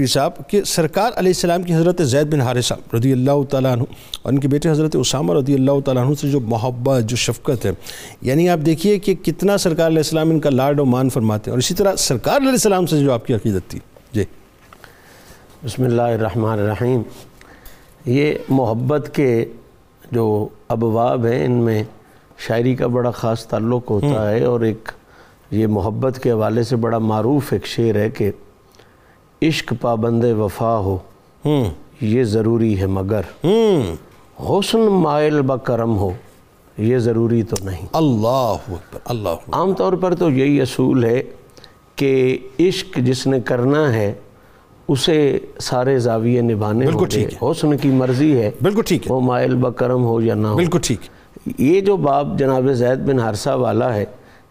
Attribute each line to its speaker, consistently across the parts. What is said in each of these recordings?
Speaker 1: پیر صاحب کہ سرکار علیہ السلام کی حضرت زید بن حارثہ رضی اللہ تعالیٰ عنہ اور ان کے بیٹے حضرت اسامہ رضی اللہ تعالیٰ عنہ سے جو محبت جو شفقت ہے یعنی آپ دیکھیے کہ کتنا سرکار علیہ السلام ان کا لاڈ و مان فرماتے ہیں اور اسی طرح سرکار علیہ السلام سے جو آپ کی عقیدت تھی۔ جی۔
Speaker 2: بسم اللہ الرحمن الرحیم۔ یہ محبت کے جو ابواب ہیں ان میں شاعری کا بڑا خاص تعلق ہوتا ہے اور ایک یہ محبت کے حوالے سے بڑا معروف ایک شعر ہے کہ عشق پابند وفا ہو یہ ضروری ہے مگر۔ حسن مائل بکرم ہو یہ ضروری تو نہیں۔
Speaker 1: اللہ اکبر اللہ اکبر۔
Speaker 2: عام طور پر تو یہی اصول ہے کہ عشق جس نے کرنا ہے اسے سارے زاویے نبھانے
Speaker 1: بالکل ٹھیک
Speaker 2: حسن کی مرضی ہے
Speaker 1: بالکل ٹھیک ہے۔
Speaker 2: وہ مائل بکرم ہو یا نہ ہو۔
Speaker 1: بالکل ٹھیک۔
Speaker 2: یہ جو باب جناب زید بن حارثہ والا ہے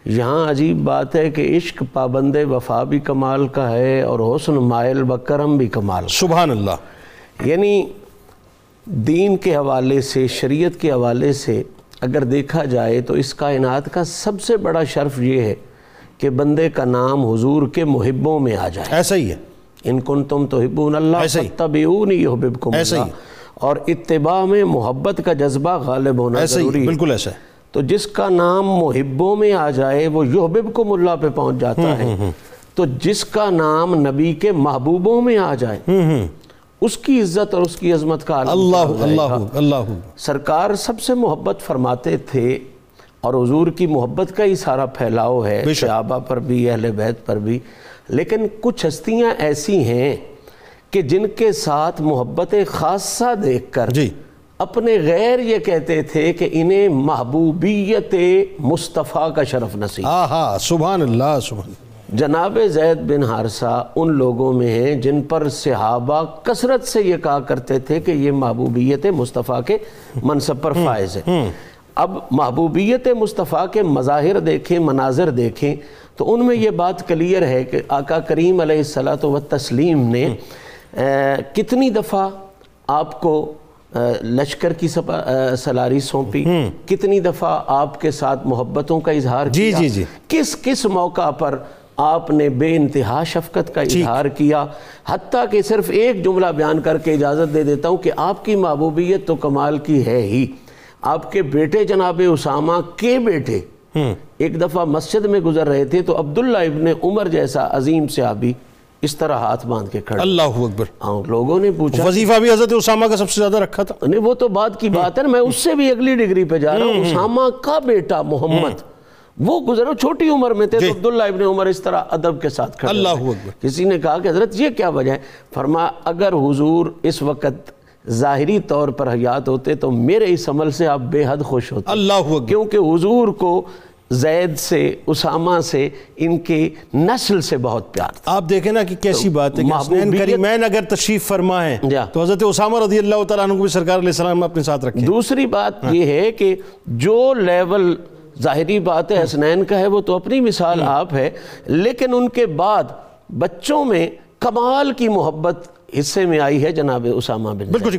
Speaker 2: یہاں عجیب بات ہے کہ عشق پابند وفا بھی کمال کا ہے اور حسن مائل بکرم بھی کمال
Speaker 1: سبحان اللہ۔
Speaker 2: یعنی دین کے حوالے سے شریعت کے حوالے سے اگر دیکھا جائے تو اس کائنات کا سب سے بڑا شرف یہ ہے کہ بندے کا نام حضور کے محبوں میں آ جائے۔
Speaker 1: ایسا ہی ہے۔
Speaker 2: ان کن تم تو حبون اللہ۔ فتبعونی یحببکم۔ اللہ۔ اور اتباع میں محبت کا جذبہ غالب ہونا
Speaker 1: ایسا
Speaker 2: ضروری ہے۔
Speaker 1: بالکل ایسا ہے۔
Speaker 2: تو جس کا نام محبوں میں آ جائے وہ یحببکم اللہ پہ پہنچ جاتا ہے۔ تو جس کا نام نبی کے محبوبوں میں آ جائے اس کی عزت اور اس کی عظمت کا
Speaker 1: اللہ؟ اللہ اللہ۔
Speaker 2: سرکار سب سے محبت فرماتے تھے اور حضور کی محبت کا ہی سارا پھیلاؤ ہے۔ صحابہ پر بھی اہل بیت پر بھی۔ لیکن کچھ ہستیاں ایسی ہیں کہ جن کے ساتھ محبت خاصہ دیکھ کر
Speaker 1: جی۔
Speaker 2: اپنے غیر یہ کہتے تھے کہ انہیں محبوبیت مصطفیٰ کا شرف نصیب۔
Speaker 1: ہاں سبحان اللہ سبحان۔ اللہ
Speaker 2: جناب زید بن حارثہ ان لوگوں میں ہیں جن پر صحابہ کثرت سے یہ کہا کرتے تھے کہ یہ محبوبیت مصطفیٰ کے منصب پر فائز ہے۔ اب محبوبیت مصطفیٰ کے مظاہر دیکھیں مناظر دیکھیں تو ان میں یہ بات کلیئر ہے کہ آقا کریم علیہ السلام و تسلیم نے کتنی دفعہ آپ کو لشکر کی سلاری سونپی۔ کتنی دفعہ آپ کے ساتھ محبتوں کا اظہار
Speaker 1: جی،
Speaker 2: کیا؟
Speaker 1: جی، جی۔
Speaker 2: کس کس موقع پر آپ نے بے انتہا شفقت کا اظہار کیا؟ حتیٰ کہ صرف ایک جملہ بیان کر کے اجازت دے دیتا ہوں کہ آپ کی محبوبیت تو کمال کی ہے ہی۔ آپ کے بیٹے جناب اسامہ کے بیٹے؟ ایک دفعہ مسجد میں گزر رہے تھے تو عبداللہ ابن عمر جیسا عظیم صحابی اس طرح ہاتھ باندھ کے کھڑے۔
Speaker 1: اللہ اکبر۔
Speaker 2: ہاں لوگوں نے پوچھا۔
Speaker 1: وظیفہ بھی حضرت اسامہ کا سب سے زیادہ رکھا تھا۔
Speaker 2: نہیں وہ تو بات کی بات ہے میں اس سے بھی اگلی ڈگری پہ جا رہا ہوں۔ اسامہ کا بیٹا محمد وہ گزرو چھوٹی عمر میں تھے تو عبداللہ ابن عمر اس طرح ادب کے ساتھ کھڑے
Speaker 1: اللہ۔ اکبر۔
Speaker 2: کسی نے کہا کہ حضرت یہ کیا وجہ ہے؟ فرما اگر حضور اس وقت ظاہری طور پر حیات ہوتے تو میرے اس عمل سے آپ بے حد خوش ہوتے۔
Speaker 1: اللہ اکبر۔
Speaker 2: کیونکہ حضور کو زید سے اسامہ سے ان کے نسل سے بہت پیار تھا۔
Speaker 1: آپ دیکھیں نا کہ کیسی بات ہے کہ حسنین کریمین اگر تشریف فرما ہے
Speaker 2: جا۔
Speaker 1: تو حضرت اسامہ رضی اللہ تعالیٰ عنہ کو بھی سرکار علیہ السلام اپنے ساتھ رکھیں۔
Speaker 2: دوسری بات یہ ہے کہ جو لیول ظاہری بات ہے حسنین کا ہے وہ تو اپنی مثال آپ ہے لیکن ان کے بعد بچوں میں کمال کی محبت حصے میں آئی ہے جناب اسامہ بن
Speaker 1: بالکل